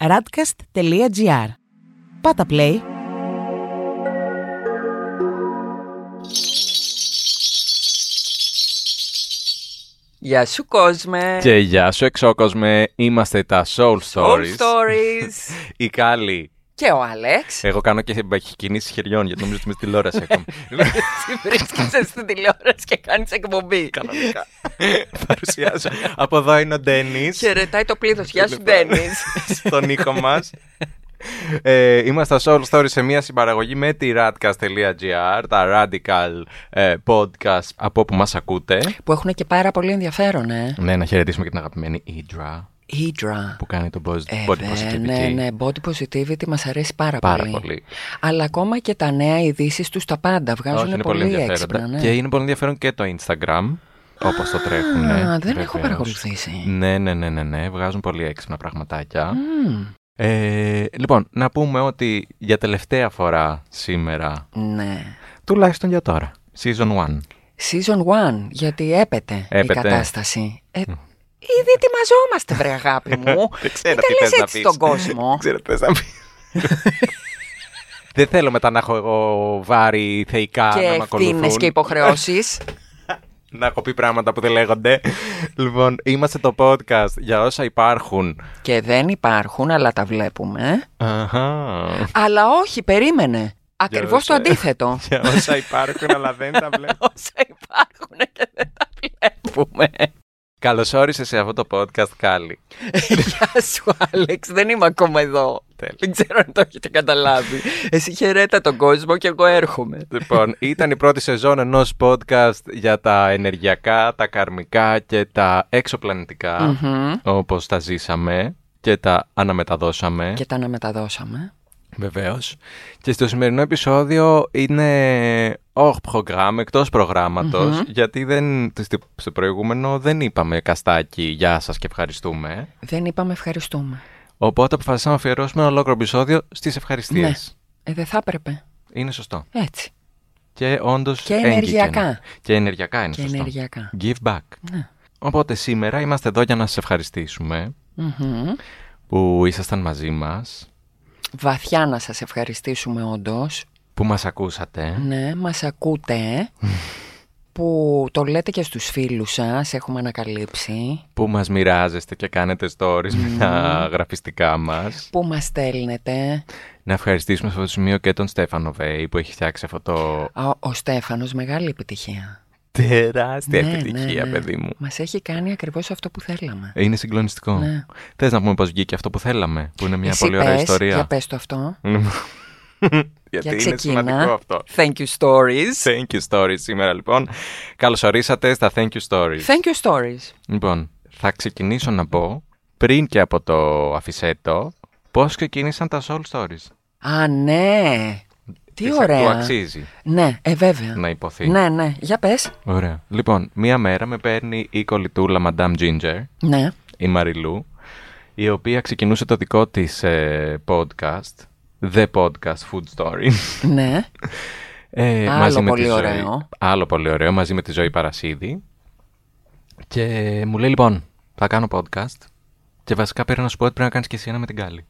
radcast.gr. Πάτα play. Γεια σου κόσμε. Και γεια σου εξώκοσμε, είμαστε τα Soul All Stories. stories. Η Κάλλη. Και ο Άλεξ. Εγώ κάνω και κινήσει χεριών γιατί νομίζω ότι είμαι στη τηλεόραση ακόμα. Εσύ βρίσκεσαι στην τηλεόραση και κάνεις εκπομπή. Κανονικά. Παρουσιάζω. Από εδώ είναι ο Ντένις. Χαιρετάει το πλήθος. Γεια σου Ντένις. Στον ήχο μας. Ε, είμαστε στα Soul Stories σε μια συμπαραγωγή με τη radcast.gr, τα radical ε, podcast από όπου μας ακούτε. Που έχουν και πάρα πολύ ενδιαφέρον, ε. Ναι, να χαιρετήσουμε και την αγαπημένη Idra Hydra. που κάνει το body Ε, body δε, positivity. ναι, ναι, body positivity μας αρέσει πάρα, Πάρα πολύ. πολύ. Αλλά ακόμα και τα νέα ειδήσεις τους τα πάντα βγάζουν Όχι, είναι πολύ, πολύ έξυπνα. ενδιαφέροντα. Ναι. Και είναι πολύ ενδιαφέρον και το Instagram, όπως το τρέχουν. Α, δεν έχω βεβαίως. παρακολουθήσει. Ναι, ναι, ναι, ναι, ναι. Βγάζουν πολύ έξυπνα πραγματάκια. Μμμ, Ε, λοιπόν, να πούμε ότι για τελευταία φορά σήμερα, ναι. τουλάχιστον για τώρα, season 1. Season 1, γιατί έπεται, Έπεται. η κατάσταση. Ε, ήδη ετοιμαζόμαστε, βρε αγάπη μου. Δεν ξέρω Μην τι τα λες θες να έτσι πεις. στον κόσμο. Δεν ξέρω τι θες να πεις. Δεν θέλω μετά να έχω εγώ βάρη θεϊκά και να με ευθύνες ακολουθούν. και υποχρεώσεις. Να έχω πει πράγματα που δεν λέγονται. λοιπόν, είμαστε το podcast για όσα υπάρχουν. και δεν υπάρχουν, αλλά τα βλέπουμε. Αχα. Αλλά όχι, περίμενε. Ακριβώς το όσα- αντίθετο. Για όσα υπάρχουν, αλλά δεν τα βλέπω. Όσα υπάρχουν και δεν τα βλέπουμε. Καλώ όρισε σε αυτό το podcast, Κάλλη. Γεια σου, Άλεξ. Δεν είμαι ακόμα εδώ. Τέλεια. Δεν ξέρω αν το έχετε καταλάβει. Εσύ χαιρέτα τον κόσμο και εγώ έρχομαι. Λοιπόν, ήταν η πρώτη σεζόν ενός podcast για τα ενεργειακά, τα καρμικά και τα εξωπλανητικά, Μμμ. όπως τα ζήσαμε και τα αναμεταδώσαμε. Και τα αναμεταδώσαμε. Βεβαίως. Και στο σημερινό επεισόδιο είναι όχι προγράμμα, εκτός προγράμματος, γιατί δεν, στο- στο προηγούμενο δεν είπαμε καστάκι, γεια σας και ευχαριστούμε. Δεν είπαμε ευχαριστούμε. Οπότε αποφασίσαμε να αφιερώσουμε ένα ολόκληρο επεισόδιο στις ευχαριστίες. Ε, δεν θα έπρεπε. Είναι σωστό. Έτσι. Και όντως. Και ενεργειακά. Και ενεργειακά είναι Και σωστό. ενεργειακά. Give back. Ναι. Οπότε σήμερα είμαστε εδώ για να σας ευχαριστήσουμε Μμμ. που ήσασταν μαζί μας, Βαθιά να σας ευχαριστήσουμε όντως. που μας ακούσατε. Ναι, μας ακούτε. που το λέτε και στους φίλους σας, έχουμε ανακαλύψει. που μας μοιράζεστε και κάνετε stories με τα γραφιστικά μας. Που μας στέλνετε. Να ευχαριστήσουμε σε αυτό το σημείο και τον Στέφανο Βέη που έχει φτιάξει αυτό το Α, Ο Στέφανος, μεγάλη επιτυχία. Τεράστια Ναι, επιτυχία, ναι, ναι. παιδί μου. Μας έχει κάνει ακριβώς αυτό που θέλαμε. Είναι συγκλονιστικό. Ναι. Θες να πούμε πώς βγήκε αυτό που θέλαμε, που είναι μια Εσύ πολύ ωραία πες, ιστορία; Για πες το αυτό. Γιατί για είναι ξεκίνα. σημαντικό αυτό. Thank you stories. Thank you stories σήμερα λοιπόν. Καλώς ορίσατε στα Thank you stories. Thank you stories. Λοιπόν, θα ξεκινήσω να πω πριν και από το αφισέτο πώς ξεκίνησαν τα Soul Stories. Α, ναι. Τι Της- ωραία. Του αξίζει Ναι, ε, βέβαια. να υποθεί. Ναι, ναι. Για πες. Ωραία. Λοιπόν, μία μέρα με παίρνει η κολλητούλα Madame Ginger, Ναι. η Μαριλού, η οποία ξεκινούσε το δικό της ε, podcast, The Podcast Food Story. Ναι. Ε, Άλλο με πολύ τη Ζωή- ωραίο. άλλο πολύ ωραίο, μαζί με τη Ζωή Παρασίδη. Και μου λέει λοιπόν, θα κάνω podcast και βασικά πήρα να σου πω ότι πρέπει να κάνεις και εσύ ένα με την Κάλλη.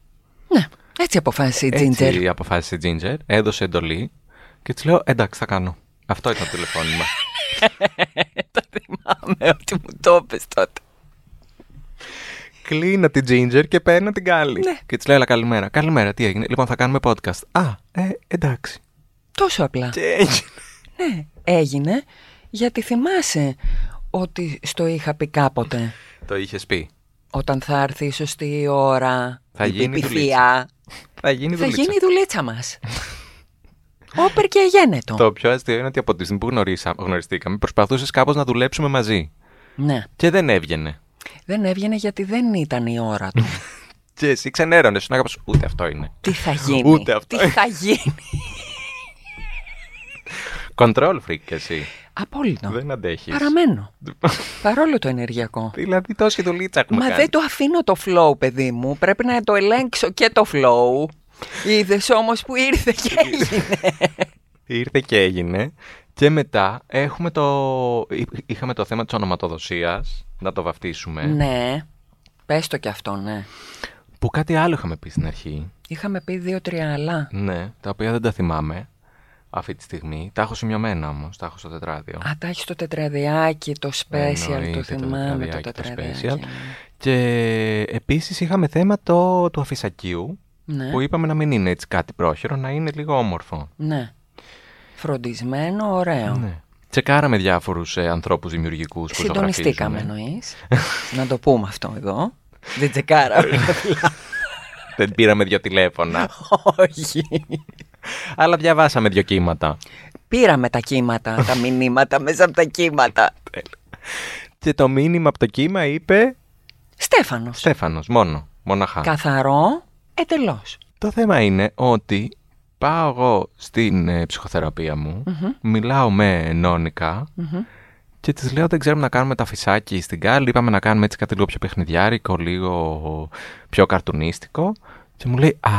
Ναι. Έτσι αποφάσισε η Ginger. Έτσι αποφάσισε η Ginger, έδωσε εντολή και της λέω εντάξει θα κάνω. Αυτό ήταν το τηλεφώνημα. το θυμάμαι ότι μου το είπες τότε. Κλείνω την Ginger και παίρνω την Κάλλη. Ναι. Και της λέω, έλα καλημέρα. Καλημέρα, τι έγινε. Λοιπόν, θα κάνουμε podcast. Α, ε, εντάξει. Τόσο απλά. Και έγινε. Ναι, έγινε γιατί θυμάσαι ότι στο είχα πει κάποτε; Το είχες πει. Όταν θα έρθει η σωστή ώρα Θα η γίνει πιπιθία, Θα γίνει θα δουλίτσα. γίνει η δουλίτσα μας. Όπερ και γένετο. Το πιο αστείο είναι ότι από τη στιγμή που γνωρίσα, γνωριστήκαμε, προσπαθούσες κάπως να δουλέψουμε μαζί. Ναι, Και δεν έβγαινε. δεν έβγαινε γιατί δεν ήταν η ώρα του. Και εσύ ξενέρωνες, σου να κάπως, ούτε αυτό είναι. Τι θα γίνει; Ούτε αυτό. Τι θα γίνει; Control freak και εσύ. Απόλυτο. Δεν αντέχεις. Παραμένω. Παρόλο το ενεργειακό. δηλαδή τόση δουλίτσα έχουμε Μα κάνει. δεν το αφήνω το flow, παιδί μου. Πρέπει να το ελέγξω και το flow. Είδες όμως που ήρθε και έγινε. Ήρθε και έγινε. Και μετά έχουμε το... εί- είχαμε το θέμα της ονοματοδοσίας, να το βαφτίσουμε. ναι. Πες το κι αυτό, ναι. Που κάτι άλλο είχαμε πει στην αρχή. Είχαμε πει δύο-τρία άλλα. Ναι, τα οποία δεν τα θυμάμαι αυτή τη στιγμή. Τα έχω σημειωμένα όμως, τα έχω στο τετράδιο. Α, τα έχεις το τετραδιάκι, το special, Εννοείται, το το θυμάμαι το τετραδιάκι, το τετραδιάκι. special. Και επίσης είχαμε θέμα το του αφισακίου. Ναι, Που είπαμε να μην είναι έτσι κάτι πρόχειρο, να είναι λίγο όμορφο. ναι. Φροντισμένο, ωραίο. Ναι. Τσεκάραμε διάφορους ε, ανθρώπους δημιουργικούς που Συντονιστήκαμε ζωγραφίζουν. εννοείς. να το πούμε αυτό εδώ. Δεν τσεκάραμε. Δεν πήραμε δύο τηλέφωνα. Όχι. Αλλά διαβάσαμε δύο κύματα. Πήραμε τα κύματα, τα μηνύματα μέσα από τα κύματα. Και το μήνυμα από το κύμα είπε Στέφανος. Στέφανος, μόνο. Μοναχά. Καθαρό, εντελώς. Το θέμα είναι ότι πάω εγώ στην ε, ψυχοθεραπεία μου, μιλάω με νόνικα και της λέω δεν ξέρουμε να κάνουμε τα φυσάκι στην κάλλη, είπαμε να κάνουμε έτσι κάτι λίγο πιο παιχνιδιάρικο, λίγο πιο καρτουνίστικο και μου λέει «Α,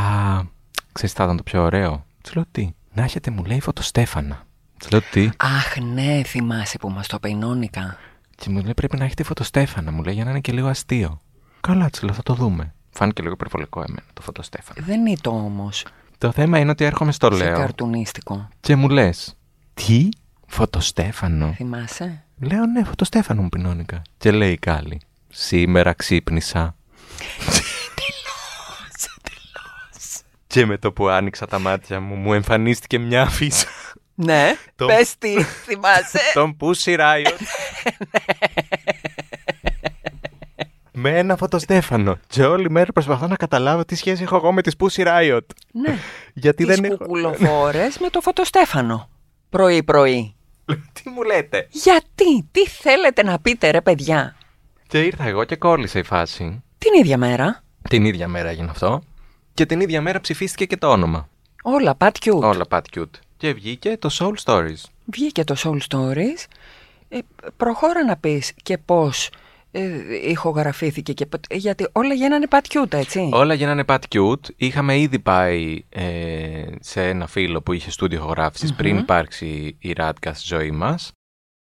ξέρεις θα ήταν το πιο ωραίο». Της λέω «Τι, να έχετε μου λέει φωτοστέφανα». Της λέω «Τι» Αχ, ναι, θυμάσαι που μας το είπε η Νόνικα. και μου λέει «Πρέπει να έχετε φωτοστέφανα», μου λέει «για να είναι και λίγο αστείο». Καλά, της λέω «Θα το δούμε». Φάνηκε λίγο υπερβολικό εμένα το φωτοστέφανο. Δεν είναι το όμως. Το θέμα είναι ότι έρχομαι στο Σε λέω καρτουνίστικο. και μου λες «Τι, φωτοστέφανο». Θυμάσαι; Λέω ναι, φωτοστέφανο μου πινώνικα. Και λέει η Κάλλη, σήμερα ξύπνησα. Και με το που άνοιξα τα μάτια μου, μου εμφανίστηκε μια αφίσα. Ναι, Το- πες τι, θυμάσαι. Τον Pussy Riot. με ένα φωτοστέφανο. Και όλη μέρα προσπαθώ να καταλάβω τι σχέση έχω εγώ με τις Pussy Riot. ναι, Γιατί τις δεν έχω... κουκουλοφόρες με το φωτοστέφανο. Πρωί-πρωί. τι μου λέτε; Γιατί, τι θέλετε να πείτε ρε παιδιά; Και ήρθα εγώ και κόλλησα η φάση. Την ίδια μέρα, Την ίδια μέρα έγινε αυτό. Και την ίδια μέρα ψηφίστηκε και το όνομα. όλα Pat Cute. Όλα Pat Cute. Και βγήκε το Soul Stories. Βγήκε το Soul Stories. Ε, προχώρα να πεις και πώς ε, ηχογραφήθηκε και, πο- γιατί όλα γίνανε Pat Cute, έτσι. Όλα γίνανε Pat Cute. Είχαμε ήδη πάει ε, σε ένα φίλο που είχε στούντιο ηχογράφησης πριν υπάρξει η Radcast ζωή μας.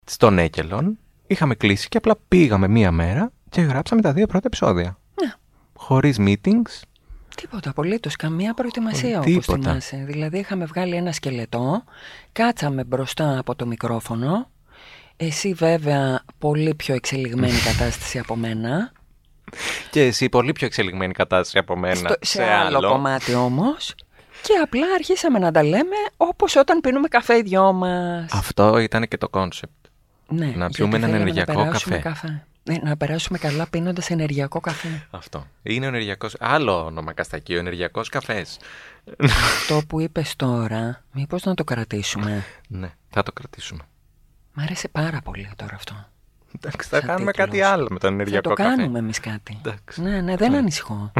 Στον Έκελον. Είχαμε κλείσει και απλά πήγαμε μία μέρα και γράψαμε τα δύο πρώτα επεισόδια. Ναι. Χωρίς meetings. Τίποτα απολύτως, καμία προετοιμασία όπως Τίποτα. θυμάσαι. Δηλαδή είχαμε βγάλει ένα σκελετό, κάτσαμε μπροστά από το μικρόφωνο, εσύ βέβαια πολύ πιο εξελιγμένη κατάσταση από μένα, Και εσύ πολύ πιο εξελιγμένη κατάσταση από μένα. στο- σε, άλλο, κομμάτι όμως, και απλά αρχίσαμε να τα λέμε όπως όταν πίνουμε καφέ οι δυο μας. Αυτό ήταν και το concept. ναι, να γιατί πιούμε έναν θέλαμε ενεργειακό να περάσουμε καφέ. Ναι, να περάσουμε καλά πίνοντας ενεργειακό καφέ. Αυτό. Είναι ο ενεργειακός... Άλλο όνομα καστάκι, ο ενεργειακός καφές. Αυτό που είπες τώρα, μήπως να το κρατήσουμε; Ναι, θα το κρατήσουμε. Μ' άρεσε πάρα πολύ τώρα αυτό. Εντάξει, θα Σαν κάνουμε τίτλος. κάτι άλλο με τον Θα ενεργειακό το καφέ. κάνουμε εμείς κάτι. Εντάξει. Ναι, ναι, δεν ανησυχώ.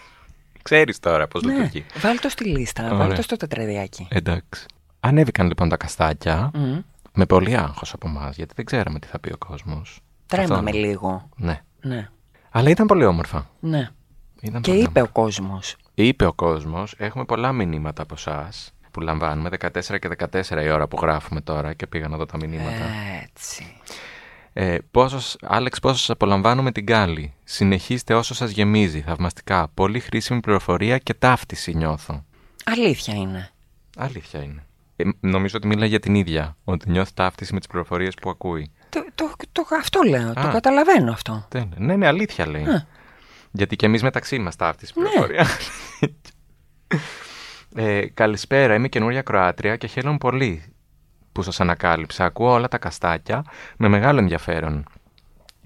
Ξέρεις τώρα πώς ναι, λειτουργεί. βάλ το στη λίστα, Ωραία. βάλ το στο τετραδιάκι. Εντάξει. Ανέβηκαν λοιπόν τα καστάκια Μμ. με πολύ άγχος από εμάς, γιατί δεν ξέραμε τι θα πει ο κόσμος. Τρέμαμε Αυτό. λίγο. Ναι. Ναι, Αλλά ήταν πολύ όμορφα. ναι. Ήταν Και πολύ είπε ο κόσμος. Είπε ο κόσμος, έχουμε πολλά μηνύματα από εσάς που λαμβάνουμε, 14 και 14 η ώρα που γράφουμε τώρα και πήγα να δω τα μηνύματα. Έτσι. Ε, πόσο, Άλεξ, πόσο σας απολαμβάνουμε την Κάλλη. Συνεχίστε όσο σας γεμίζει, θαυμαστικά. Πολύ χρήσιμη πληροφορία και ταύτιση νιώθω. Αλήθεια είναι. Αλήθεια είναι. Ε, νομίζω ότι μίλα για την ίδια, ότι νιώθει ταύτιση με τις πληροφορίες που ακούει. Το, το, το, αυτό λέω, το Α. καταλαβαίνω αυτό. Δεν- Ναι, ναι, αλήθεια λέει. Α. Γιατί και εμείς μεταξύ μας ταύτιση Ναι. πληροφορίας. ε, καλησπέρα, είμαι καινούρια Κροάτρια και χαίρομαι πολύ που σας ανακάλυψα. Ακούω όλα τα καστάκια με μεγάλο ενδιαφέρον.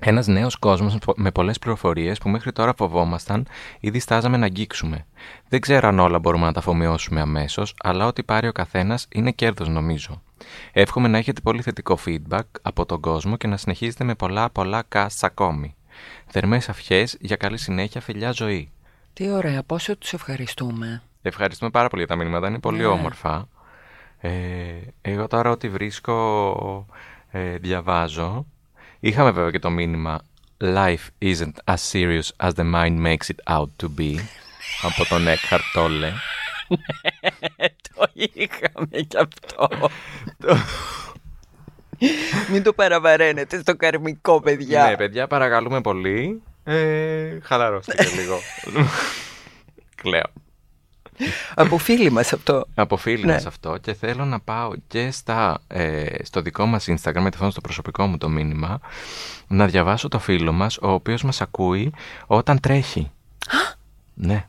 Ένας νέος κόσμος με πολλές πληροφορίες που μέχρι τώρα φοβόμασταν ή διστάζαμε να αγγίξουμε. Δεν ξέρω αν όλα μπορούμε να τα αφομοιώσουμε αμέσως, αλλά ό,τι πάρει ο καθένας είναι κέρδος νομίζω. Εύχομαι να έχετε πολύ θετικό feedback από τον κόσμο και να συνεχίζετε με πολλά πολλά casts ακόμη. Θερμές ευχές για καλή συνέχεια, φιλιά ζωή. Τι ωραία, πόσο τους ευχαριστούμε. Ευχαριστούμε πάρα πολύ για τα μηνύματα, είναι πολύ Ναι. όμορφα. Ε, εγώ τώρα ό,τι βρίσκω ε, διαβάζω. Είχαμε βέβαια και το μήνυμα Life isn't as serious as the mind makes it out to be από τον Eckhart Tolle. το είχαμε κι αυτό. Μην το παραβαραίνετε στο καρμικό, παιδιά. Ναι, παιδιά, παρακαλούμε πολύ. Ε, χαλαρώστε και λίγο. Κλαίω. Από φίλοι μας αυτό. Από φίλοι Ναι. μας αυτό και θέλω να πάω και στα, ε, στο δικό μας Instagram, με τεφώνω στο προσωπικό μου το μήνυμα, να διαβάσω το φίλο μας, ο οποίος μας ακούει όταν τρέχει. ναι.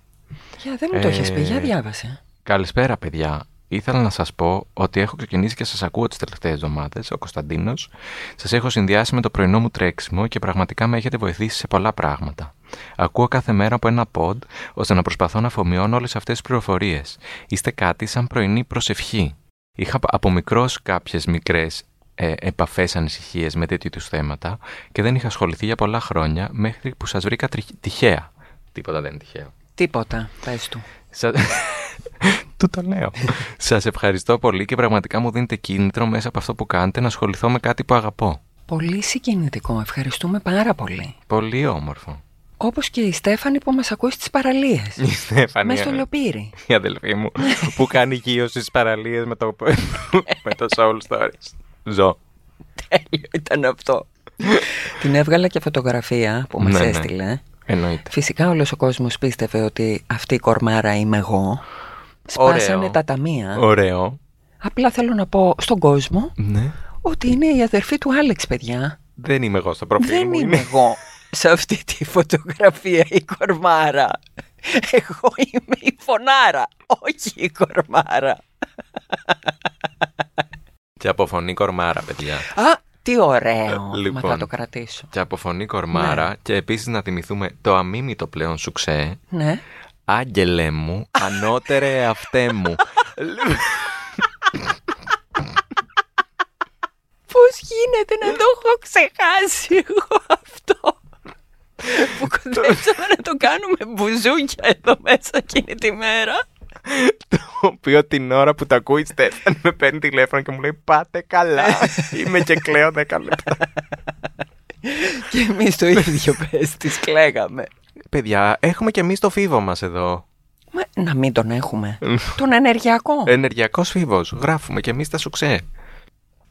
Για δεν μου το έχεις πει, Ε, για διάβασε. Καλησπέρα, παιδιά. Ήθελα να σας πω ότι έχω ξεκινήσει και σας ακούω τις τελευταίες εβδομάδες, ο Κωνσταντίνος. Σας έχω συνδυάσει με το πρωινό μου τρέξιμο και πραγματικά με έχετε βοηθήσει σε πολλά πράγματα. Ακούω κάθε μέρα από ένα pod, ώστε να προσπαθώ να αφομοιώνω όλες αυτές τις πληροφορίες. Είστε κάτι σαν πρωινή προσευχή. Είχα από μικρός κάποιες μικρές ε, επαφές ανησυχίες με τέτοιου είδους θέματα και δεν είχα ασχοληθεί για πολλά χρόνια μέχρι που σας βρήκα τρι- τυχαία. Τίποτα δεν είναι τυχαίο. Τίποτα, πες του. Σα... Του το λέω. Σας ευχαριστώ πολύ και πραγματικά μου δίνετε κίνητρο μέσα από αυτό που κάνετε να ασχοληθώ με κάτι που αγαπώ. Πολύ συγκινητικό, ευχαριστούμε πάρα πολύ. Πολύ όμορφο. Όπως και η Στέφανη που μας ακούει στις παραλίες. Η Στέφανη, Μες στο Λεωπύρι. η αδελφή μου, που κάνει γύρω στις παραλίες με το, με το Soul Stories. Ζω. Τέλειο ήταν αυτό. Την έβγαλα και φωτογραφία που μας Ναι, ναι. Έστειλε. Εννοείται. Φυσικά όλος ο κόσμος πίστευε ότι αυτή η κορμάρα είμαι εγώ. Σπάσανε Ωραίο. τα ταμεία. Ωραίο. Απλά θέλω να πω στον κόσμο Ναι. ότι είναι η αδερφή του Άλεξ, παιδιά. Δεν είμαι εγώ στο προφίλ Δεν μου. είμαι εγώ σε αυτή τη φωτογραφία η κορμάρα. Εγώ είμαι η φωνάρα, όχι η κορμάρα. Και από φωνή κορμάρα, παιδιά. Α, τι ωραίο. Ε, λοιπόν. Μα θα το κρατήσω. Και από φωνή κορμάρα Ναι. και επίσης να θυμηθούμε το αμίμητο πλέον σουξέ. Ναι. Άγγελέ μου, ανώτερε αυτέ μου. Πώς γίνεται να το έχω ξεχάσει εγώ αυτό; Που κοντέψαμε να το κάνουμε μπουζούκια εδώ μέσα εκείνη τη μέρα. Το οποίο την ώρα που το ακούει η Στέφανη με παίρνει τηλέφωνο και μου λέει πάτε καλά. Είμαι και κλαίω 10 λεπτά. Και εμείς το ίδιο πες, τις κλαίγαμε. Παιδιά, έχουμε και εμείς το φίβο μας εδώ. Μα, να μην τον έχουμε. τον ενεργειακό. Ενεργειακός φίβος. Γράφουμε και εμείς τα σουξέ.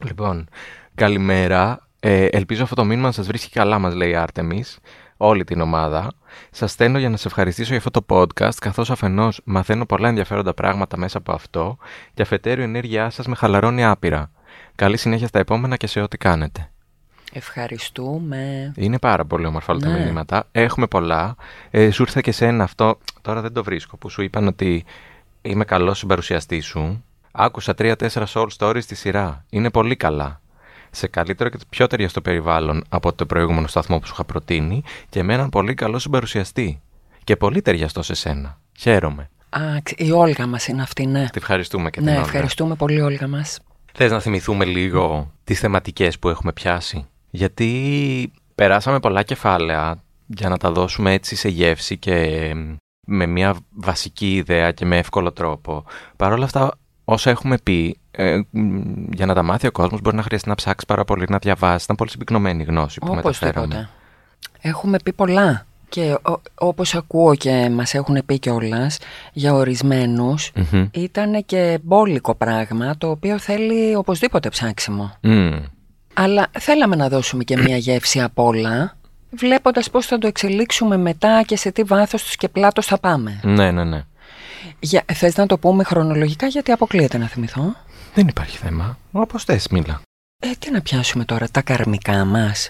Λοιπόν, καλημέρα. Ε, ελπίζω αυτό το μήνυμα να σας βρίσκει καλά, μας λέει η Άρτεμις. Όλη την ομάδα. Σας στέλνω για να σε ευχαριστήσω για αυτό το podcast, καθώς αφενός μαθαίνω πολλά ενδιαφέροντα πράγματα μέσα από αυτό και αφετέρου η ενέργειά σας με χαλαρώνει άπειρα. Καλή συνέχεια στα επόμενα και σε ό,τι κάνετε. Ευχαριστούμε. Είναι πάρα πολύ όμορφα όλα τα Ναι. μηνύματα. Έχουμε πολλά. Ε, σου ήρθε και σε ένα αυτό, τώρα δεν το βρίσκω, που σου είπαν ότι είμαι καλός συμπαρουσιαστής σου. Άκουσα τρία-τέσσερα soul stories στη σειρά. Είναι πολύ καλά. Σε καλύτερο και πιο ταιριαστό περιβάλλον από το προηγούμενο σταθμό που σου είχα προτείνει και με έναν πολύ καλό συμπαρουσιαστή. Και πολύ ταιριαστό σε σένα. Χαίρομαι. Α, ξ- η Όλγα μας είναι αυτή, ναι. Τη ευχαριστούμε και Ναι, την Όλγα. ευχαριστούμε πολύ Όλγα μας. Θες να θυμηθούμε λίγο τις θεματικές που έχουμε πιάσει; Γιατί περάσαμε πολλά κεφάλαια για να τα δώσουμε έτσι σε γεύση και με μια βασική ιδέα και με εύκολο τρόπο. Παρ' όλα αυτά, όσα έχουμε πει, ε, μ, για να τα μάθει ο κόσμος μπορεί να χρειαστεί να ψάξει πάρα πολύ, να διαβάσει. Ήταν πολύ συμπυκνωμένη η γνώση που μεταφέραμε. Οπωσδήποτε. Έχουμε πει πολλά. Και ο- όπως ακούω και μας έχουν πει κιόλας για ορισμένους, Μμμ. ήταν και μπόλικο πράγμα το οποίο θέλει οπωσδήποτε ψάξιμο. Μμ. Αλλά θέλαμε να δώσουμε και μία γεύση απ' όλα, βλέποντας πώς θα το εξελίξουμε μετά και σε τι βάθος τους και πλάτος θα πάμε. Ναι, ναι, ναι. Για, θες να το πούμε χρονολογικά γιατί αποκλείεται να θυμηθώ. Δεν υπάρχει θέμα. Όπως θες, μίλα. Ε, τι να πιάσουμε τώρα, τα καρμικά μας;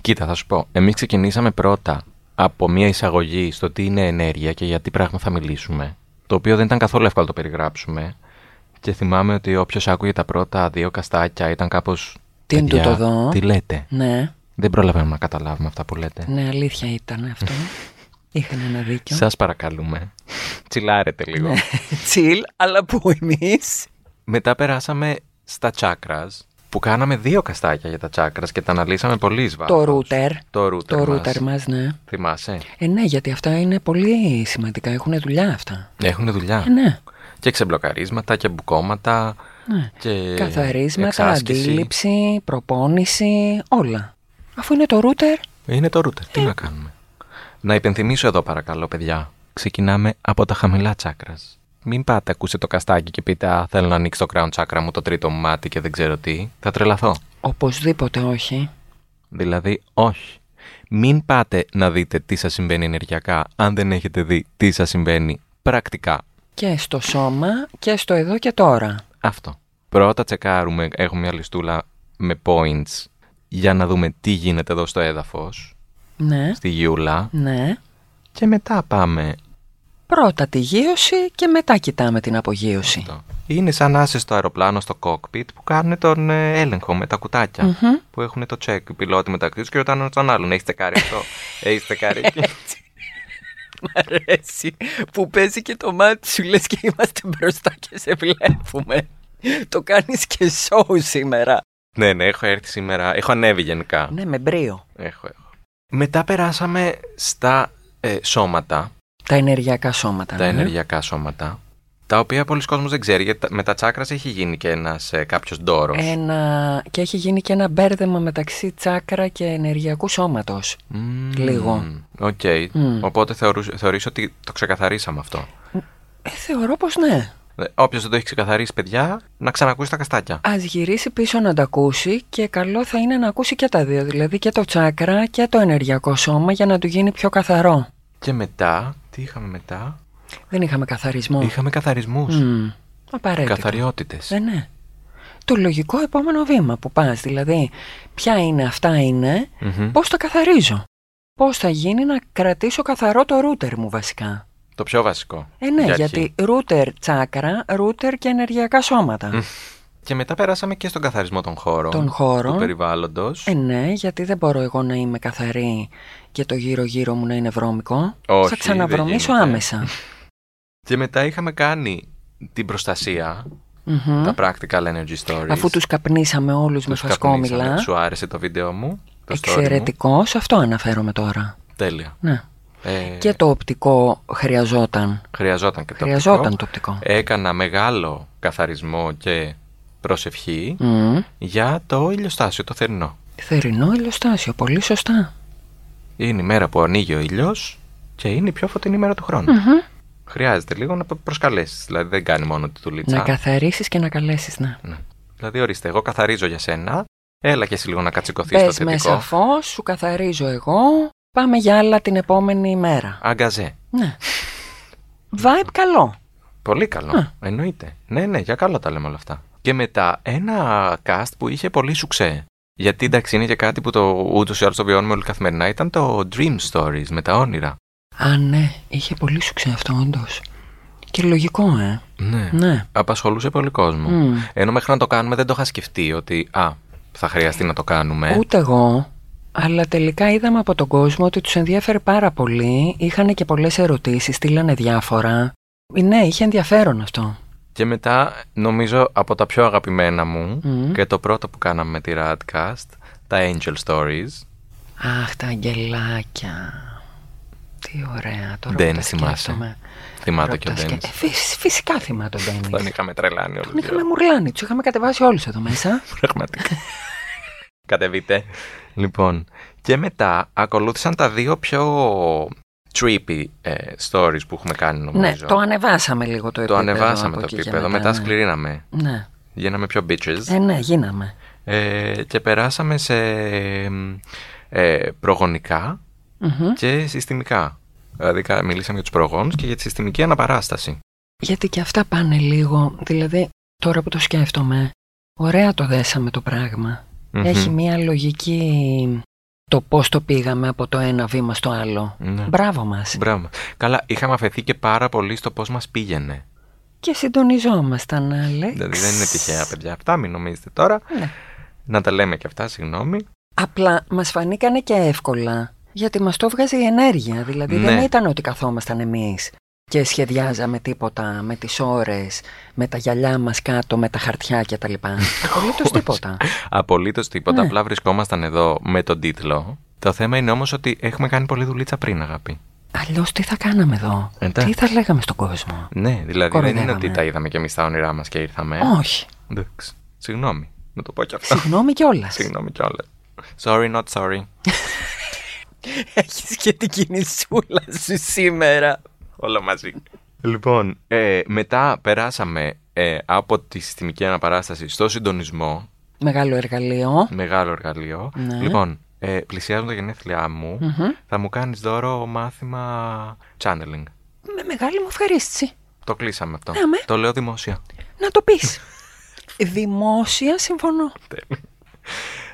Κοίτα, θα σου πω. Εμείς ξεκινήσαμε πρώτα από μια εισαγωγή στο τι είναι ενέργεια και για τι πράγμα θα μιλήσουμε. Το οποίο δεν ήταν καθόλου εύκολο να το περιγράψουμε. Και θυμάμαι ότι όποιος άκουγε τα πρώτα δύο καστάκια ήταν κάπως. Τι είναι τούτο εδώ;» Τι λέτε; Ναι, Δεν προλαβαίνουμε να καταλάβουμε αυτά που λέτε. ναι αλήθεια ήταν αυτό. Είχαν ένα δίκιο. Σας παρακαλούμε. Τσιλάρετε λίγο. Ναι. Τσιλ, αλλά που εμείς. Μετά περάσαμε στα τσάκρας που κάναμε δύο καστάκια για τα τσάκρας και τα αναλύσαμε πολύ εις Το βάθος. ρούτερ. Το ρούτερ Το μας. ρούτερ μας, ναι. Θυμάσαι; Ε, ναι, γιατί αυτά είναι πολύ σημαντικά. Έχουν δουλειά αυτά. Έχουν δουλειά. Ε, ναι. Και ξεμπλοκαρίσματα και μπουκώματα. ναι. Και Καθαρίσματα, εξάσκηση. αντίληψη, προπόνηση, όλα. Αφού είναι το ρούτερ, Είναι το router. Τι να κάνουμε; Να υπενθυμίσω εδώ παρακαλώ, παιδιά. Ξεκινάμε από τα χαμηλά τσάκρας. Μην πάτε, ακούσε το καστάκι και πείτε Α, θέλω να ανοίξει το crown chakra μου, το τρίτο μου μάτι και δεν ξέρω τι. Θα τρελαθώ. οπωσδήποτε όχι. Δηλαδή, όχι. Μην πάτε να δείτε τι σας συμβαίνει ενεργειακά, αν δεν έχετε δει τι σας συμβαίνει πρακτικά. Και στο σώμα και στο εδώ και τώρα. Αυτό. Πρώτα τσεκάρουμε, έχουμε μια λιστούλα με points για να δούμε τι γίνεται εδώ στο έδαφος, Ναι, στη γιούλα ναι. και μετά πάμε. Πρώτα τη γύρωση και μετά κοιτάμε την απογείωση. Αυτό. Είναι σαν να είσαι στο αεροπλάνο στο cockpit που κάνουν τον ε, έλεγχο με τα κουτάκια. Μμμ. Που έχουν το check οι πιλότοι μεταξύ τους και ρωτάνε τον άλλον. Έχεις τσεκάρει αυτό; Έχεις τσεκάρει εκεί. Μ' αρέσει που παίζει και το μάτι σου λες και είμαστε μπροστά και σε βλέπουμε. Το κάνεις και show σήμερα. ναι, ναι, έχω έρθει σήμερα. Έχω ανέβει γενικά. Ναι, με μπρίο. Έχω, έχω. Μετά περάσαμε στα ε, σώματα, Τα ενεργειακά σώματα. τα ναι. ενεργειακά σώματα, τα οποία πολλοί κόσμος δεν ξέρει, γιατί τα- με τα τσάκρας έχει γίνει και ένας ε, κάποιος ντόρος. Ένα... Και έχει γίνει και ένα μπέρδεμα μεταξύ τσάκρα και ενεργειακού σώματος. Μμμ, λίγο. Οκ. Μμ. Οπότε θεωρούς, θεωρείς ότι το ξεκαθαρίσαμε αυτό; Ε, θεωρώ πως ναι. Όποιος δεν το έχει ξεκαθαρίσει, παιδιά, να ξανακούσει τα καστάκια. Ας γυρίσει πίσω να τα ακούσει και καλό θα είναι να ακούσει και τα δύο, δηλαδή και το τσάκρα και το ενεργειακό σώμα για να του γίνει πιο καθαρό. Και μετά, τι είχαμε μετά, Δεν είχαμε καθαρισμό. είχαμε καθαρισμούς. Μμ, Απαραίτητο. Καθαριότητες. Ναι, ναι. Το λογικό επόμενο βήμα που πας, δηλαδή ποια είναι αυτά είναι, πώς τα καθαρίζω. Πώς θα γίνει να κρατήσω καθαρό το ρούτερ μου βασικά. Το πιο βασικό. Ε, ναι, Για αρχή. γιατί ρούτερ τσάκρα, ρούτερ και ενεργειακά σώματα. Μμ. Και μετά περάσαμε και στον καθαρισμό των χώρων. Των χώρων. Του περιβάλλοντος. Ε, ναι, γιατί δεν μπορώ εγώ να είμαι καθαρή και το γύρω-γύρω μου να είναι βρώμικο. Όχι, θα ξαναβρωμίσω δεν γίνεται. άμεσα. Και μετά είχαμε κάνει την προστασία, Μμμ. τα practical energy stories. Αφού τους καπνίσαμε όλους με Τους καπνίσαμε. φασκόμηλα. Σου άρεσε το βίντεο μου. Το story μου. Εξαιρετικός, σε αυτό αναφέρομαι τώρα. Τέλεια. Ναι. Ε, Και το οπτικό χρειαζόταν. Χρειαζόταν και το Χρειαζόταν οπτικό. το οπτικό. Έκανα μεγάλο καθαρισμό και προσευχή Μμ. για το ηλιοστάσιο, το θερινό. Θερινό ηλιοστάσιο, πολύ σωστά. Είναι η μέρα που ανοίγει ο ήλιος και είναι η πιο φωτεινή μέρα του χρόνου. Μμμ. Χρειάζεται λίγο να προσκαλέσεις. Δηλαδή δεν κάνει μόνο τη δουλίτσα. Να καθαρίσεις και να καλέσεις, ναι. Ναι. Δηλαδή, ορίστε, εγώ καθαρίζω για σένα. Έλα και εσύ λίγο να κατσικωθείς στο Πες θετικό. μέσα φως, σου καθαρίζω εγώ, πάμε για άλλα την επόμενη μέρα. Αγκαζέ. Ναι. Vibe καλό. Πολύ καλό. Α. Εννοείται. Ναι, ναι, για καλό τα λέμε όλα αυτά. Και μετά ένα cast που είχε πολύ σουξέ. Γιατί εντάξει είναι και κάτι που το ούτως ή άλλως το βιώνουμε όλοι καθημερινά. Ήταν το Dream Stories με τα όνειρα. Α, ναι, είχε πολύ σου αυτό, όντως. Και λογικό, ε. Ναι. Ναι. Απασχολούσε πολύ κόσμο. Μμ. Ενώ μέχρι να το κάνουμε δεν το είχα σκεφτεί ότι α, θα χρειαστεί να το κάνουμε. Ούτε εγώ. Αλλά τελικά είδαμε από τον κόσμο ότι τους ενδιαφέρει πάρα πολύ. Είχαν και πολλές ερωτήσεις, στείλανε διάφορα. Ε, Ναι, είχε ενδιαφέρον αυτό. Και μετά, νομίζω από τα πιο αγαπημένα μου Μμ. και το πρώτο που κάναμε με τη Radcast, τα Angel Stories. Αχ, τα αγγελάκια. Τι ωραία. Τώρα Δεν που τα θυμάσαι. σκέφτομαι. Θυμάται Τώρα και ο που τα σκέ- Ντένις. Ε, φυσ- φυσικά θυμάμαι τον Τον Ντένις. είχαμε τρελάνει όλοι Τον είχαμε δύο. μουρλάνει, τους είχαμε κατεβάσει όλους εδώ μέσα. Πραγματικά. Κατεβείτε. Λοιπόν, και μετά ακολούθησαν τα δύο πιο trippy ε, stories που έχουμε κάνει νομίζω. ναι, το ανεβάσαμε λίγο το Το επίπεδο. ανεβάσαμε από το εκεί και επίπεδο, μετά, μετά ναι. σκληρίναμε. Ναι. Γίναμε πιο bitches. Ε, ναι, γίναμε. Ε, και περάσαμε σε ε, προγονικά Μμμ. και συστημικά. Δηλαδή κα- μιλήσαμε για τους προγόνους και για τη συστημική αναπαράσταση. Γιατί και αυτά πάνε λίγο, δηλαδή τώρα που το σκέφτομαι, ωραία το δέσαμε το πράγμα. Μμμ. Έχει μία λογική το πώς το πήγαμε από το ένα βήμα στο άλλο. Ναι. Μπράβο μας. Μπράβο. Καλά, είχαμε αφαιθεί και πάρα πολύ στο πώς μας πήγαινε. Και συντονιζόμασταν, Άλεξ. Δηλαδή δεν είναι τυχαία, παιδιά. Αυτά μην νομίζετε τώρα. Ναι. Να τα λέμε και αυτά, συγγνώμη. Απλά μας φανήκανε και εύκολα, γιατί μας το βγάζει η ενέργεια. Δηλαδή Ναι. δεν ήταν ότι καθόμασταν εμείς και σχεδιάζαμε τίποτα με τις ώρες, με τα γυαλιά μας κάτω, με τα χαρτιά και τα λοιπά. Απολύτως τίποτα. Απολύτως τίποτα. Ναι. Απλά βρισκόμασταν εδώ με τον τίτλο. Το θέμα είναι όμως ότι έχουμε κάνει πολλή δουλίτσα πριν, αγάπη. Αλλιώς τι θα κάναμε εδώ, Εντάξει. τι θα λέγαμε στον κόσμο; Ναι, δηλαδή δεν είναι Κοροϊδεύαμε. ότι τα είδαμε και εμείς τα όνειρά μας και ήρθαμε. Όχι, Εντάξει. Συγγνώμη. Να το πω κι αυτό. συγγνώμη κιόλας. Συγγνώμη κιόλας. Sorry, not sorry. Έχεις και την κινησούλα σου σήμερα. Όλα μαζί. Λοιπόν, ε, μετά περάσαμε ε, από τη συστημική αναπαράσταση στο συντονισμό. Μεγάλο εργαλείο. Μεγάλο εργαλείο. Ναι. Λοιπόν, ε, πλησιάζουν τα γενέθλιά μου. Μμμ. Θα μου κάνεις δώρο μάθημα channeling. Με μεγάλη μου ευχαρίστηση. Το κλείσαμε αυτό. Ναι, με. Το λέω δημόσια. Να το πεις. Δημόσια συμφωνώ.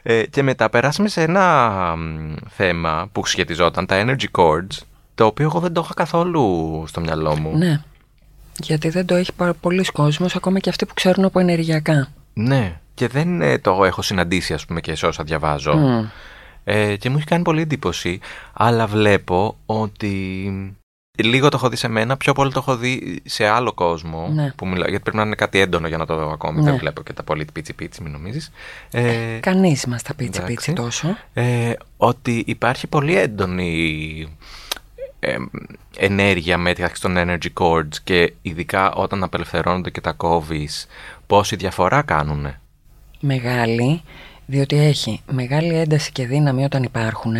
Ε, και μετά περάσαμε σε ένα μ, θέμα που σχετιζόταν, τα energy cords, το οποίο εγώ δεν το είχα καθόλου στο μυαλό μου. Ναι. Γιατί δεν το έχει πάρα πολλοί κόσμος, ακόμα και αυτοί που ξέρουν από ενεργειακά. Ναι. Και δεν ε, το έχω συναντήσει, ας πούμε, και σε όσα διαβάζω. Μμ. Ε, και μου έχει κάνει πολύ εντύπωση, αλλά βλέπω ότι λίγο το έχω δει σε μένα, πιο πολύ το έχω δει σε άλλο κόσμο. Ναι. Που μιλά, γιατί πρέπει να είναι κάτι έντονο για να το δω ακόμη. Ναι. Δεν βλέπω και τα πολύ πίτσι πίτσι, μην νομίζεις. Ε, Κανείς μας τα πίτσι εντάξει. πίτσι τόσο. ε, ότι υπάρχει πολύ έντονη ε, ενέργεια μεταξύ των energy cords και ειδικά όταν απελευθερώνονται και τα κόβεις, πόση διαφορά κάνουν. Μεγάλη, διότι έχει μεγάλη ένταση και δύναμη όταν υπάρχουν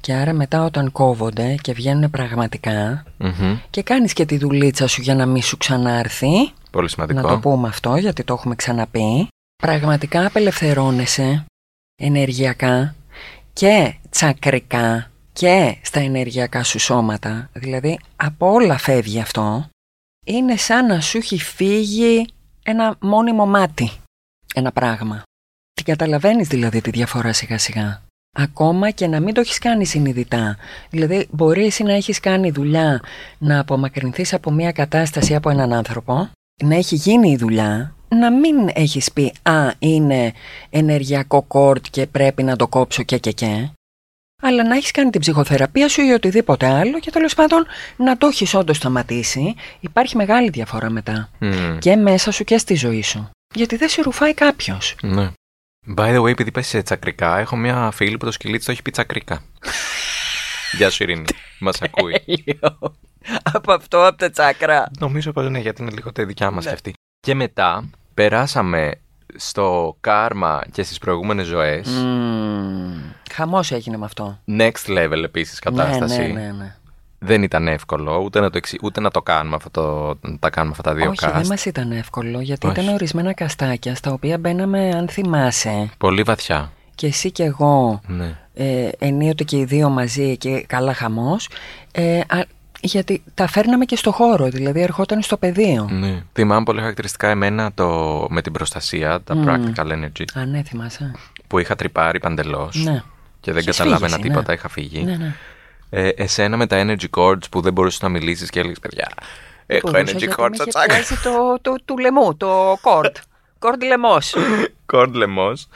και άρα μετά όταν κόβονται και βγαίνουν πραγματικά Μμμ. και κάνεις και τη δουλίτσα σου για να μην σου ξανάρθει, Πολύ σημαντικό. να το πούμε αυτό γιατί το έχουμε ξαναπεί, πραγματικά απελευθερώνεσαι ενεργειακά και τσακρικά και στα ενεργειακά σου σώματα, δηλαδή από όλα φεύγει αυτό, είναι σαν να σου έχει φύγει ένα μόνιμο μάτι, ένα πράγμα. Την καταλαβαίνεις δηλαδή τη διαφορά σιγά σιγά. Ακόμα και να μην το έχεις κάνει συνειδητά. Δηλαδή μπορεί εσύ να έχεις κάνει δουλειά να απομακρυνθείς από μια κατάσταση από έναν άνθρωπο, να έχει γίνει η δουλειά, να μην έχεις πει «Α, είναι ενεργειακό κόρτ και πρέπει να το κόψω και και και», αλλά να έχεις κάνει την ψυχοθεραπεία σου ή οτιδήποτε άλλο και τέλος πάντων να το έχεις όντως σταματήσει. Υπάρχει μεγάλη διαφορά μετά. Μμ. Και μέσα σου και στη ζωή σου. Γιατί δεν σε ρουφάει κάποιος. Ναι. By the way, επειδή πες σε τσακρικά, έχω μια φίλη που το σκυλί της το έχει πει τσακρικά. Γεια σου Ειρήνη, μας ακούει. από αυτό, από τα τσάκρα. Νομίζω πως ναι, γιατί είναι λίγο τα δικιά μας Ναι. και αυτή. Και μετά περάσαμε στο κάρμα και στις προηγούμενες ζωές. Mm. Χαμός έγινε με αυτό. Next level επίσης κατάσταση. Ναι, ναι, ναι, ναι. Δεν ήταν εύκολο ούτε να το, εξι... ούτε να το κάνουμε αυτό το... να τα κάνουμε αυτά τα δύο Όχι, cast. δεν μας ήταν εύκολο γιατί Όχι. ήταν ορισμένα καστάκια στα οποία μπαίναμε, αν θυμάσαι, Πολύ βαθιά. και εσύ και εγώ, Ναι. ε, ενίοτε και οι δύο μαζί και καλά χαμός, ε, α, γιατί τα φέρναμε και στο χώρο, δηλαδή ερχόταν στο πεδίο. ναι. Θυμάμαι πολύ χαρακτηριστικά εμένα το... με την προστασία, τα Μμ. practical energy, Α, ναι, θυμάσαι. που είχα τρυπάρει παντελώς Ναι. Και δεν Είχες καταλάβαινα φύγεις, τίποτα, ναι. είχα φύγει. Ναι, ναι. Ε, εσένα με τα energy cords που δεν μπορούσες να μιλήσεις και έλεγες παιδιά, έχω Μπορούσα, energy γιατί cords με στα είχε τσάκα. πιάσει το, το, του λαιμού, το κόρτ. κόρτ λαιμός. Cord λαιμός.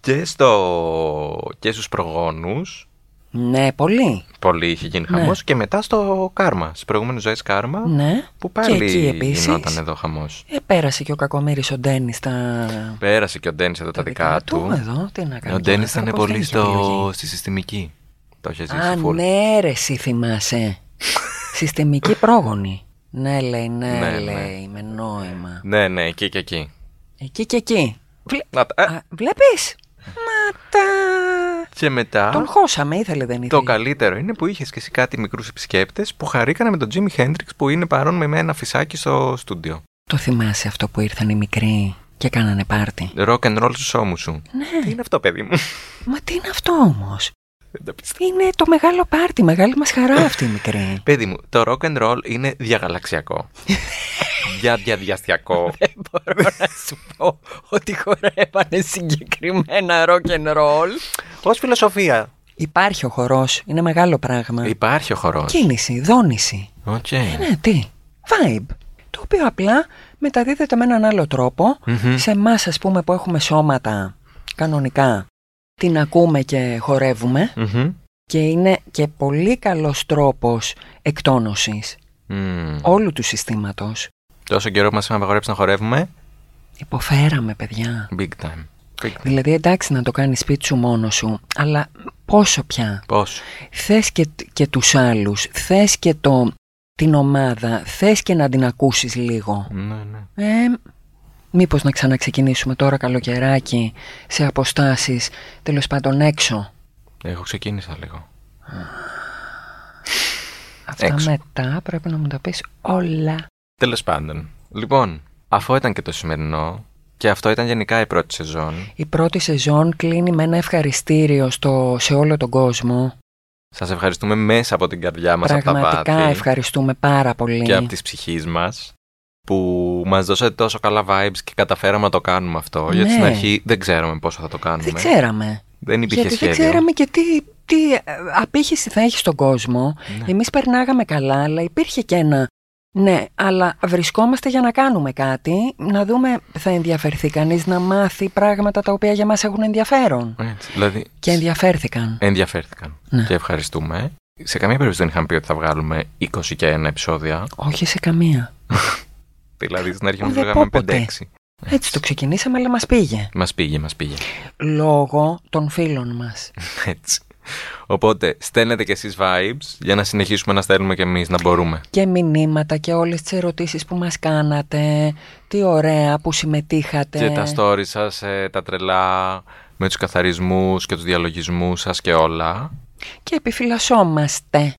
Και, στο... και στους προγόνους, ναι, πολύ. πολύ είχε γίνει Ναι. χαμός, και μετά στο κάρμα, στις προηγούμενες ζωές κάρμα, Ναι. που Και πάλι εκεί επίσης. γινόταν εδώ χαμός. Ε, πέρασε και ο κακομύρης ο Ντένις στα... Πέρασε και ο Ντένις εδώ τα δικά του. Εδώ, τι να κάνει. Ο και Ντένις ήταν άνθρωπος δεν πολύ είχε επιλογή. στο... στη συστημική. Το είχε ζήσει Α, full. ναι, ρε, εσύ θυμάσαι. Συστημική πρόγονη. Ναι, λέει, ναι, Ναι, ναι. λέει, με νόημα. Ναι, ναι, εκεί και εκεί. Εκεί και εκεί. Βλέ... Να τα- ε, Α, βλέπεις; Μα τα... και μετά, Τον χώσαμε, ήθελε, δεν ήθελε. το καλύτερο είναι που είχες και εσύ κάτι μικρούς επισκέπτες που χαρήκανε με τον Jimi Hendrix που είναι παρόν με ένα φυσάκι στο στούντιο. Το θυμάσαι αυτό που ήρθαν οι μικροί και κάνανε πάρτι; Rock and roll στους ώμους σου. Ναι, Τι είναι αυτό, παιδί μου; μα τι είναι αυτό όμως; Δεν το πιστεύω. Είναι το μεγάλο πάρτι, μεγάλη μας χαρά αυτή η μικρή. Παιδί μου, το rock and roll είναι διαγαλαξιακό. Για διαδιαστασιακό. Δεν μπορώ να σου πω ότι χορεύανε συγκεκριμένα rock and roll. Ως φιλοσοφία. Υπάρχει ο χορός, είναι μεγάλο πράγμα. Υπάρχει ο χορός. Κίνηση, δόνηση. Οκ. Ναι, τι. Vibe. Το οποίο απλά μεταδίδεται με έναν άλλο τρόπο. Μμμ. Σε εμάς, ας πούμε, που έχουμε σώματα κανονικά, την ακούμε και χορεύουμε. Μμμ. Και είναι και πολύ καλός τρόπος εκτόνωσης Μμμ. όλου του συστήματος. Τόσο καιρό που μας είχαν απαγορέψει να χορεύουμε. Υποφέραμε, παιδιά. Big time. Big time. Δηλαδή, εντάξει να το κάνεις σπίτι σου μόνος σου, αλλά πόσο πια. Πώς. Θες και, και τους άλλους, θες και το, την ομάδα, θες και να την ακούσεις λίγο. Ναι, ναι. Ε, μήπως να ξαναξεκινήσουμε τώρα καλοκαιράκι σε αποστάσεις, τέλος πάντων έξω. Εγώ ξεκίνησα λίγο. Αυτά Έξω. μετά πρέπει να μου τα πεις όλα. Τέλος πάντων. Λοιπόν, αυτό ήταν και το σημερινό. Και αυτό ήταν γενικά η πρώτη σεζόν. Η πρώτη σεζόν κλείνει με ένα ευχαριστήριο στο, σε όλο τον κόσμο Σας ευχαριστούμε μέσα από την καρδιά μας από τα Πραγματικά βάθη ευχαριστούμε πάρα πολύ. και από τις ψυχής μας που μας δώσατε τόσο καλά vibes και καταφέραμε να το κάνουμε αυτό. Γιατί Ναι. στην αρχή δεν ξέραμε πόσο θα το κάνουμε. Δεν ξέραμε. Δεν υπήρχε Γιατί σχέδιο. δεν ξέραμε και τι, τι ε, απήχηση θα έχει στον κόσμο. Ναι. Εμείς περνάγαμε καλά, αλλά υπήρχε και ένα... Ναι, αλλά βρισκόμαστε για να κάνουμε κάτι, να δούμε θα ενδιαφερθεί κανείς να μάθει πράγματα τα οποία για μας έχουν ενδιαφέρον. Έτσι, δηλαδή Και ενδιαφέρθηκαν. ενδιαφέρθηκαν Ναι. και ευχαριστούμε. Σε καμία περίπτωση δεν είχαμε πει ότι θα βγάλουμε 20 και ένα επεισόδια. Όχι σε καμία. Δηλαδή στην αρχή Ω, μας δεν λέγαμε πω ποτέ. 5-6. Έτσι το ξεκινήσαμε, αλλά μας πήγε. Μας πήγε, μας πήγε. Λόγω των φίλων μας. Έτσι. Οπότε στέλνετε και εσείς vibes για να συνεχίσουμε να στέλνουμε και εμείς να μπορούμε. και μηνύματα και όλες τις ερωτήσεις που μας κάνατε. Τι ωραία που συμμετείχατε. Και τα stories σας, ε, τα τρελά, με τους καθαρισμούς και τους διαλογισμούς σας και όλα. Και επιφυλασσόμαστε.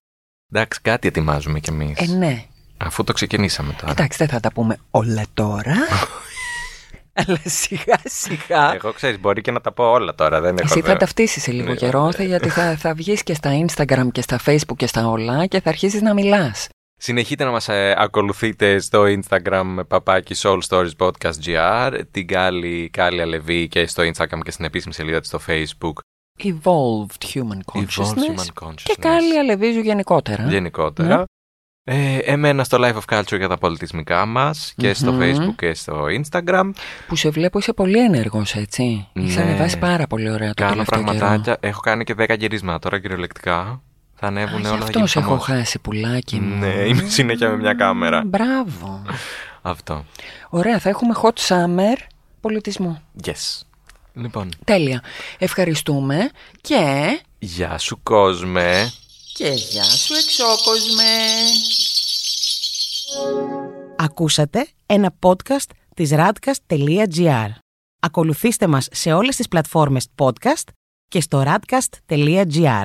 Εντάξει, κάτι ετοιμάζουμε κι εμείς. Ε, ναι. Αφού το ξεκινήσαμε τώρα. Εντάξει, δεν θα τα πούμε όλα τώρα. Αλλά σιγά σιγά. Εγώ ξέρεις, μπορεί και να τα πω όλα τώρα. Δεν έχω Εσύ θα δε- ταυτίσεις σε λίγο Ναι, καιρό, ναι. θα- γιατί θα, θα βγεις και στα Instagram και στα Facebook και στα όλα και θα αρχίσεις να μιλάς. Συνεχείτε να μας ε, ακολουθείτε στο Instagram με παπάκι Soul Stories Podcast GR, την Κάλλη, Κάλλη Αλεβή και στο Instagram και στην επίσημη σελίδα της στο Facebook. Evolved Human Evolved Consciousness. Human Consciousness. Και κάλλη αλεβίζου γενικότερα. Γενικότερα. Ναι. Ε, εμένα στο Life of Culture για τα πολιτισμικά μας και στο Μμμ. Facebook και στο Instagram. Που σε βλέπω είσαι πολύ ενεργός έτσι. Είσαι Ναι. ανεβάσει πάρα πολύ ωραία το Κάνω τελευταίο καιρό. πραγματάκια. Έχω κάνει και 10 γυρίσματα τώρα κυριολεκτικά. Θα ανέβουν Α, γι' όλα. θα αυτός γίνει σε έχω χαμός. χάσει πουλάκι μου. Ναι, είμαι συνέχεια με μια κάμερα. Μπράβο. Αυτό. Ωραία, θα έχουμε hot summer πολιτισμού. Yes. Λοιπόν, Τέλεια. Ευχαριστούμε και... γεια σου κόσμε. Και γεια σου εξώκοσμε. Ακούσατε ένα podcast της radcast.gr. Ακολουθήστε μας σε όλες τις πλατφόρμες podcast και στο radcast.gr.